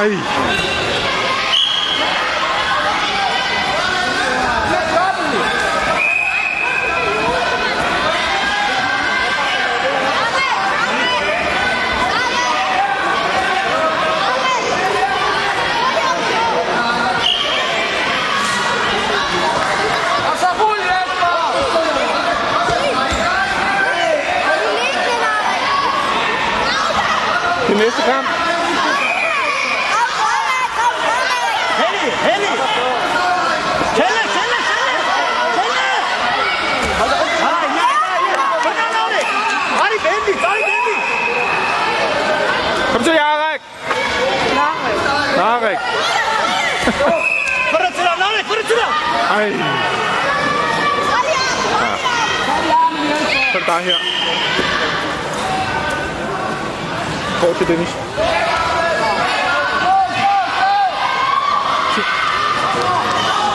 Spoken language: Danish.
Ej. Og så! Det næste kamp. Venlig? Var det venlig? Kom så, Jarek. Jarek. Få det til dig, Lotte! Få det til dig! Ej. Så er det dig her. Kort til Dennis.